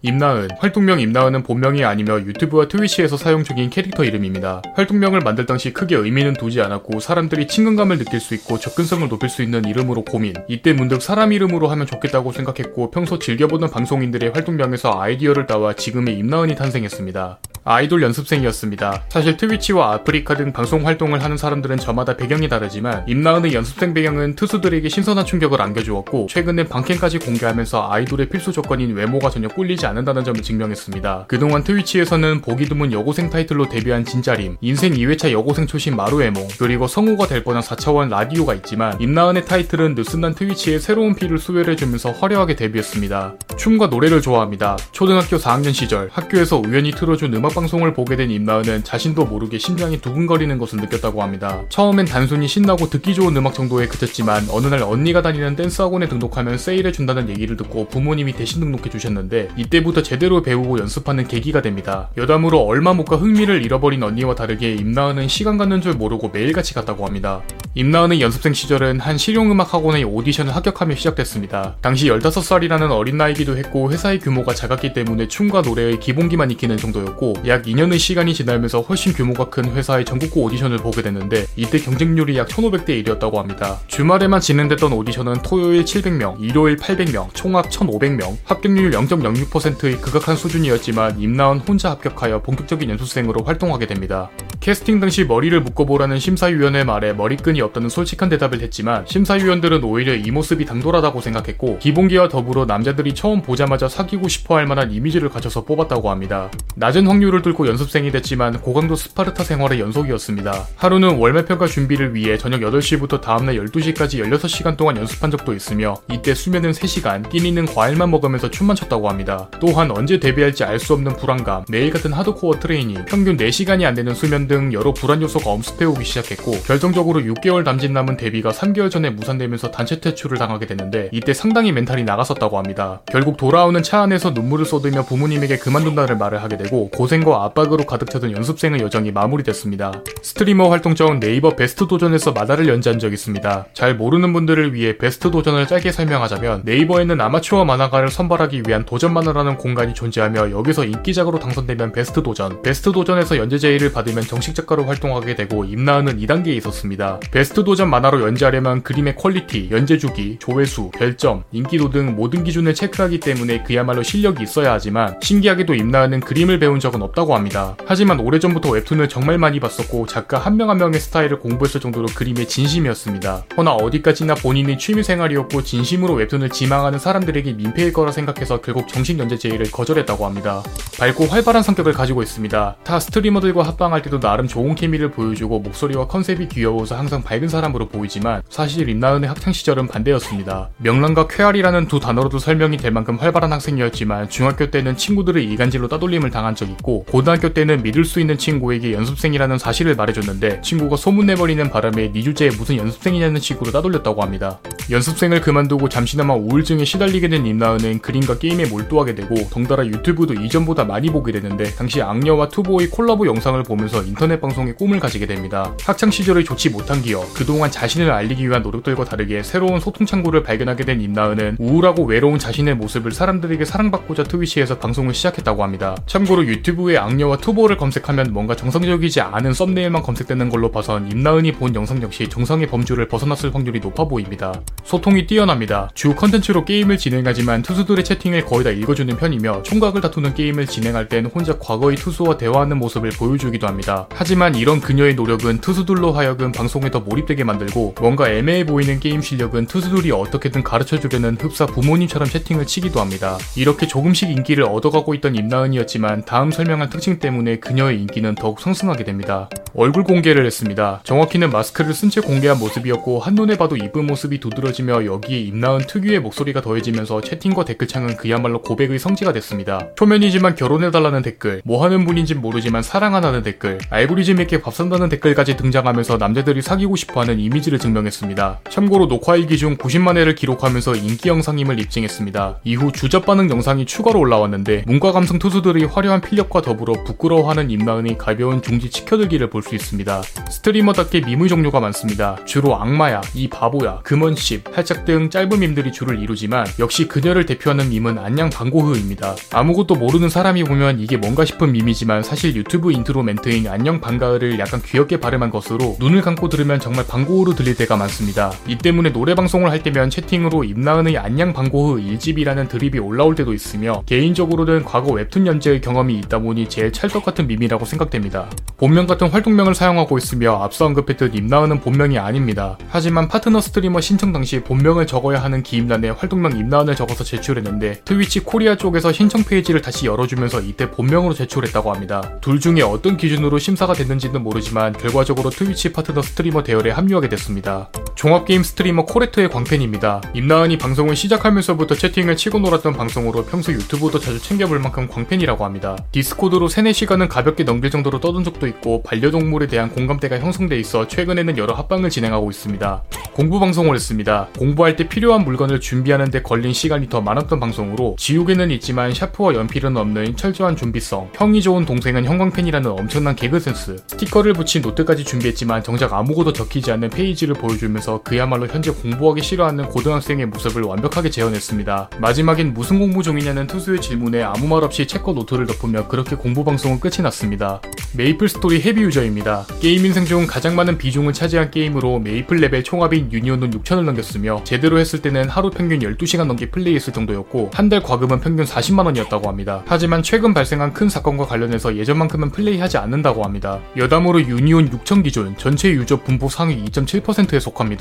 임나은, 활동명 임나은은 본명이 아니며 유튜브와 트위치에서 사용 중인 캐릭터 이름입니다. 활동명을 만들 당시 크게 의미는 두지 않았고 사람들이 친근감을 느낄 수 있고 접근성을 높일 수 있는 이름으로 고민. 이때 문득 사람 이름으로 하면 좋겠다고 생각했고 평소 즐겨보는 방송인들의 활동명에서 아이디어를 따와 지금의 임나은이 탄생했습니다. 아이돌 연습생이었습니다. 사실 트위치와 아프리카 등 방송 활동을 하는 사람들은 저마다 배경이 다르지만 임나은의 연습생 배경은 트수들에게 신선한 충격을 안겨주었고 최근엔 방캠까지 공개하면서 아이돌의 필수 조건인 외모가 전혀 꿀리지 않는다는 점을 증명했습니다. 그동안 트위치에서는 보기 드문 여고생 타이틀로 데뷔한 진자림, 인생 2회차 여고생 출신 마루에몽, 그리고 성우가 될 뻔한 4차원 라디오가 있지만 임나은의 타이틀은 느슨한 트위치에 새로운 피를 수혈해주면서 화려하게 데뷔했습니다. 춤과 노래를 좋아합니다. 초등학교 4학년 시절 학교에서 우연히 틀어준 음악 방송을 보게 된 임나은은 자신도 모르게 심장이 두근거리는 것을 느꼈다고 합니다. 처음엔 단순히 신나고 듣기 좋은 음악 정도에 그쳤지만 어느 날 언니가 다니는 댄스 학원에 등록하면 세일해 준다는 얘기를 듣고 부모님이 대신 등록해 주셨는데 이때부터 제대로 배우고 연습하는 계기가 됩니다. 여담으로 얼마 못 가 흥미를 잃어버린 언니와 다르게 임나은은 시간 가는 줄 모르고 매일같이 갔다고 합니다. 임나은의 연습생 시절은 한 실용음악 학원의 오디션을 합격하며 시작됐습니다. 당시 15살이라는 어린 나이기도 했고 회사의 규모가 작았기 때문에 춤과 노래의 기본기만 익히는 정도였고 약 2년의 시간이 지나면서 훨씬 규모가 큰 회사의 전국구 오디션을 보게 됐는데 이때 경쟁률이 약 1500대 1이었다고 합니다. 주말에만 진행됐던 오디션은 토요일 700명, 일요일 800명, 총합 1500명, 합격률 0.06%의 극악한 수준이었지만 임나은 혼자 합격하여 본격적인 연수생으로 활동하게 됩니다. 캐스팅 당시 머리를 묶어보라는 심사위원의 말에 머리끈이 없다는 솔직한 대답을 했지만 심사위원들은 오히려 이 모습이 당돌하다고 생각했고 기본기와 더불어 남자들이 처음 보자마자 사귀고 싶어 할 만한 이미지를 가져서 뽑았다고 합니다. 낮은 확률 을 뚫고 연습생이 됐지만 고강도 스파르타 생활의 연속이었습니다. 하루는 월말평가 준비를 위해 저녁 8시부터 다음날 12시까지 16시간 동안 연습한 적도 있으며 이때 수면은 3시간, 끼니는 과일만 먹으면서 춤만 췄다고 합니다. 또한 언제 데뷔할지 알 수 없는 불안감, 매일 같은 하드코어 트레이닝, 평균 4시간이 안 되는 수면 등 여러 불안 요소가 엄습해오기 시작했고 결정적으로 6개월 남짓 남은 데뷔가 3개월 전에 무산되면서 단체 퇴출을 당하게 되는데 이때 상당히 멘탈이 나갔었다고 합니다. 결국 돌아오는 차 안에서 눈물을 쏟으며 부모님에게 그만둔다는 말을 하게 되고 고생 과 압박으로 가득 차던 연습생의 여정이 마무리됐습니다. 스트리머 활동 전 네이버 베스트 도전에서 만화를 연재한 적이 있습니다. 잘 모르는 분들을 위해 베스트 도전을 짧게 설명하자면 네이버에는 아마추어 만화가를 선발하기 위한 도전 만화라는 공간이 존재하며 여기서 인기작으로 당선되면 베스트 도전, 베스트 도전에서 연재 제의를 받으면 정식 작가로 활동하게 되고 임나은은 2단계에 있었습니다. 베스트 도전 만화로 연재하려면 그림의 퀄리티, 연재 주기, 조회수, 별점, 인기도 등 모든 기준을 체크하기 때문에 그야말로 실력이 있어야 하지만 신기하게도 임나은은 그림을 배운 적은 없다고 합니다. 하지만 오래전부터 웹툰을 정말 많이 봤었고 작가 한 명 한 명의 스타일을 공부했을 정도로 그림에 진심이었습니다. 허나 어디까지나 본인의 취미생활이었고 진심으로 웹툰을 지망하는 사람들에게 민폐일 거라 생각해서 결국 정식 연재 제의를 거절했다고 합니다. 밝고 활발한 성격을 가지고 있습니다. 타 스트리머들과 합방할 때도 나름 좋은 케미를 보여주고 목소리와 컨셉이 귀여워서 항상 밝은 사람으로 보이지만 사실 임나은의 학창 시절은 반대였습니다. 명랑과 쾌활이라는 두 단어로도 설명이 될 만큼 활발한 학생이었지만 중학교 때는 친구들의 이간질로 따돌림을 당한 적 있고 고등학교 때는 믿을 수 있는 친구에게 연습생이라는 사실을 말해줬는데 친구가 소문내버리는 바람에 네 주제에 무슨 연습생이냐는 식으로 따돌렸다고 합니다. 연습생을 그만두고 잠시나마 우울증에 시달리게 된 임나은은 그림과 게임에 몰두하게 되고 덩달아 유튜브도 이전보다 많이 보게 되는데 당시 악녀와 투보의 콜라보 영상을 보면서 인터넷 방송의 꿈을 가지게 됩니다. 학창 시절을 좋지 못한 기억, 그동안 자신을 알리기 위한 노력들과 다르게 새로운 소통 창구를 발견하게 된 임나은은 우울하고 외로운 자신의 모습을 사람들에게 사랑받고자 트위치에서 방송을 시작했다고 합니다. 참고로 유튜브 에 악녀와 투보를 검색하면 뭔가 정상적이지 않은 썸네일만 검색되는 걸로 봐선 임나은이 본 영상 역시 정상의 범주를 벗어났을 확률이 높아 보입니다. 소통이 뛰어납니다. 주 컨텐츠로 게임을 진행하지만 트수들의 채팅을 거의 다 읽어주는 편이며 총각을 다투는 게임을 진행할 땐 혼자 과거의 트수와 대화하는 모습을 보여주기도 합니다. 하지만 이런 그녀의 노력은 트수들로 하여금 방송에 더 몰입되게 만들고 뭔가 애매해 보이는 게임 실력은 트수들이 어떻게든 가르쳐주려는 흡사 부모님처럼 채팅을 치기도 합니다. 이렇게 조금씩 인기를 얻어가고 있던 임나은이었지만 다음 설명 한 특징 때문에 그녀의 인기는 더욱 상승하게 됩니다. 얼굴 공개를 했습니다. 정확히는 마스크를 쓴 채 공개한 모습이었고 한눈에 봐도 이쁜 모습이 두드러지며 여기에 임나은 특유의 목소리가 더해지면서 채팅과 댓글창은 그야말로 고백의 성지가 됐습니다. 초면이지만 결혼해달라는 댓글, 뭐 하는 분인진 모르지만 사랑한다는 댓글, 알고리즘 님께 밥 산다는 댓글까지 등장하면서 남자들이 사귀고 싶어하는 이미지를 증명했습니다. 참고로 녹화일기 중 90만 회를 기록하면서 인기 영상임을 입증했습니다. 이후 주접 반응 영상이 추가로 올라왔는데 문과 감성 트수들의 화려한 필력과 더불어 부끄러워하는 임나은의 가벼운 중지 치켜들기를 볼 수 있습니다. 스트리머답게 밈의 종류가 많습니다. 주로 악마야, 이 바보야, 금원씹, 살짝 등 짧은 밈들이 주를 이루지만 역시 그녀를 대표하는 밈은 안녕 반고흐입니다. 아무것도 모르는 사람이 보면 이게 뭔가 싶은 밈이지만 사실 유튜브 인트로 멘트인 안녕 방가흐를 약간 귀엽게 발음한 것으로 눈을 감고 들으면 정말 반고흐로 들릴 때가 많습니다. 이 때문에 노래 방송을 할 때면 채팅으로 임나은의 안녕 반고흐 1집이라는 드립이 올라올 때도 있으며 개인적으로는 과거 웹툰 연재의 경험이 있다 보니 제일 찰떡 같은 밈이라고 생각됩니다. 본명 같은 활동명을 사용하고 있으며 앞서 언급했듯 임나은은 본명이 아닙니다. 하지만 파트너 스트리머 신청 당시 본명을 적어야 하는 기입란에 활동명 임나은을 적어서 제출했는데 트위치 코리아 쪽에서 신청 페이지를 다시 열어주면서 이때 본명으로 제출했다고 합니다. 둘 중에 어떤 기준으로 심사가 됐는지는 모르지만 결과적으로 트위치 파트너 스트리머 대열에 합류하게 됐습니다. 종합게임 스트리머 코레트의 광팬입니다. 임나은이 방송을 시작하면서부터 채팅을 치고 놀았던 방송으로 평소 유튜브도 자주 챙겨볼 만큼 광팬이라고 합니다. 디스코드로 3, 4시간은 가볍게 넘길 정도로 떠든 적도 있고 반려동물에 대한 공감대가 형성돼 있어 최근에는 여러 합방을 진행하고 있습니다. 공부 방송을 했습니다. 공부할 때 필요한 물건을 준비하는데 걸린 시간이 더 많았던 방송으로 지우개는 있지만 샤프와 연필은 없는 철저한 준비성, 형이 좋은 동생은 형광펜이라는 엄청난 개그 센스, 스티커를 붙인 노트까지 준비했지만 정작 아무것도 적히지 않는 페이지를 보여주면서 그야말로 현재 공부하기 싫어하는 고등학생의 모습을 완벽하게 재현했습니다. 마지막엔 무슨 공부 중이냐는 트수의 질문에 아무 말 없이 체커 노트를 덮으며 그렇게 공부 방송은 끝이 났습니다. 메이플 스토리 헤비 유저입니다. 게임 인생 중 가장 많은 비중을 차지한 게임으로 메이플 레벨 총합인 유니온은 6천을 넘겼으며 제대로 했을 때는 하루 평균 12시간 넘게 플레이했을 정도였고 한 달 과금은 평균 40만 원이었다고 합니다. 하지만 최근 발생한 큰 사건과 관련해서 예전만큼은 플레이하지 않는다고 합니다. 여담으로 유니온 6천 기준 전체 유저 분포 상위 2.7%에 속합니다.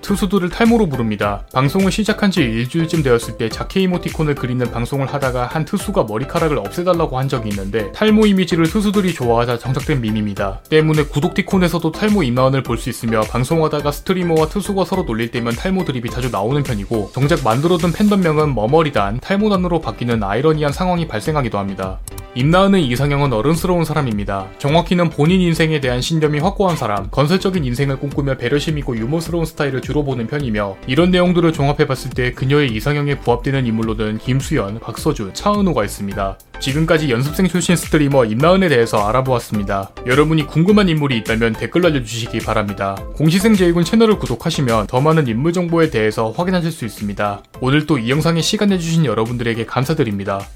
투수들을 탈모로 부릅니다. 방송을 시작한 지 일주일쯤 되었을 때 자케 이모티콘을 그리는 방송을 하다가 한 투수가 머리카락을 없애달라고 한 적이 있는데 탈모 이미지를 투수들이 좋아하자 정착된 밈입니다. 때문에 구독티콘에서도 탈모 임나원을 볼 수 있으며 방송하다가 스트리머와 투수가 서로 놀릴 때면 탈모 드립이 자주 나오는 편이고 정작 만들어둔 팬덤명은 머머리단 탈모단으로 바뀌는 아이러니한 상황이 발생하기도 합니다. 임나은의 이상형은 어른스러운 사람입니다. 정확히는 본인 인생에 대한 신념이 확고한 사람, 건설적인 인생을 꿈꾸며 배려심 있고 유머스러운 스타일을 주로 보는 편이며 이런 내용들을 종합해봤을 때 그녀의 이상형에 부합되는 인물로는 김수현, 박서준, 차은우가 있습니다. 지금까지 연습생 출신 스트리머 임나은에 대해서 알아보았습니다. 여러분이 궁금한 인물이 있다면 댓글 날려주시기 바랍니다. 공시생 제이군 채널을 구독하시면 더 많은 인물 정보에 대해서 확인하실 수 있습니다. 오늘 또 이 영상에 시간 내주신 여러분들에게 감사드립니다.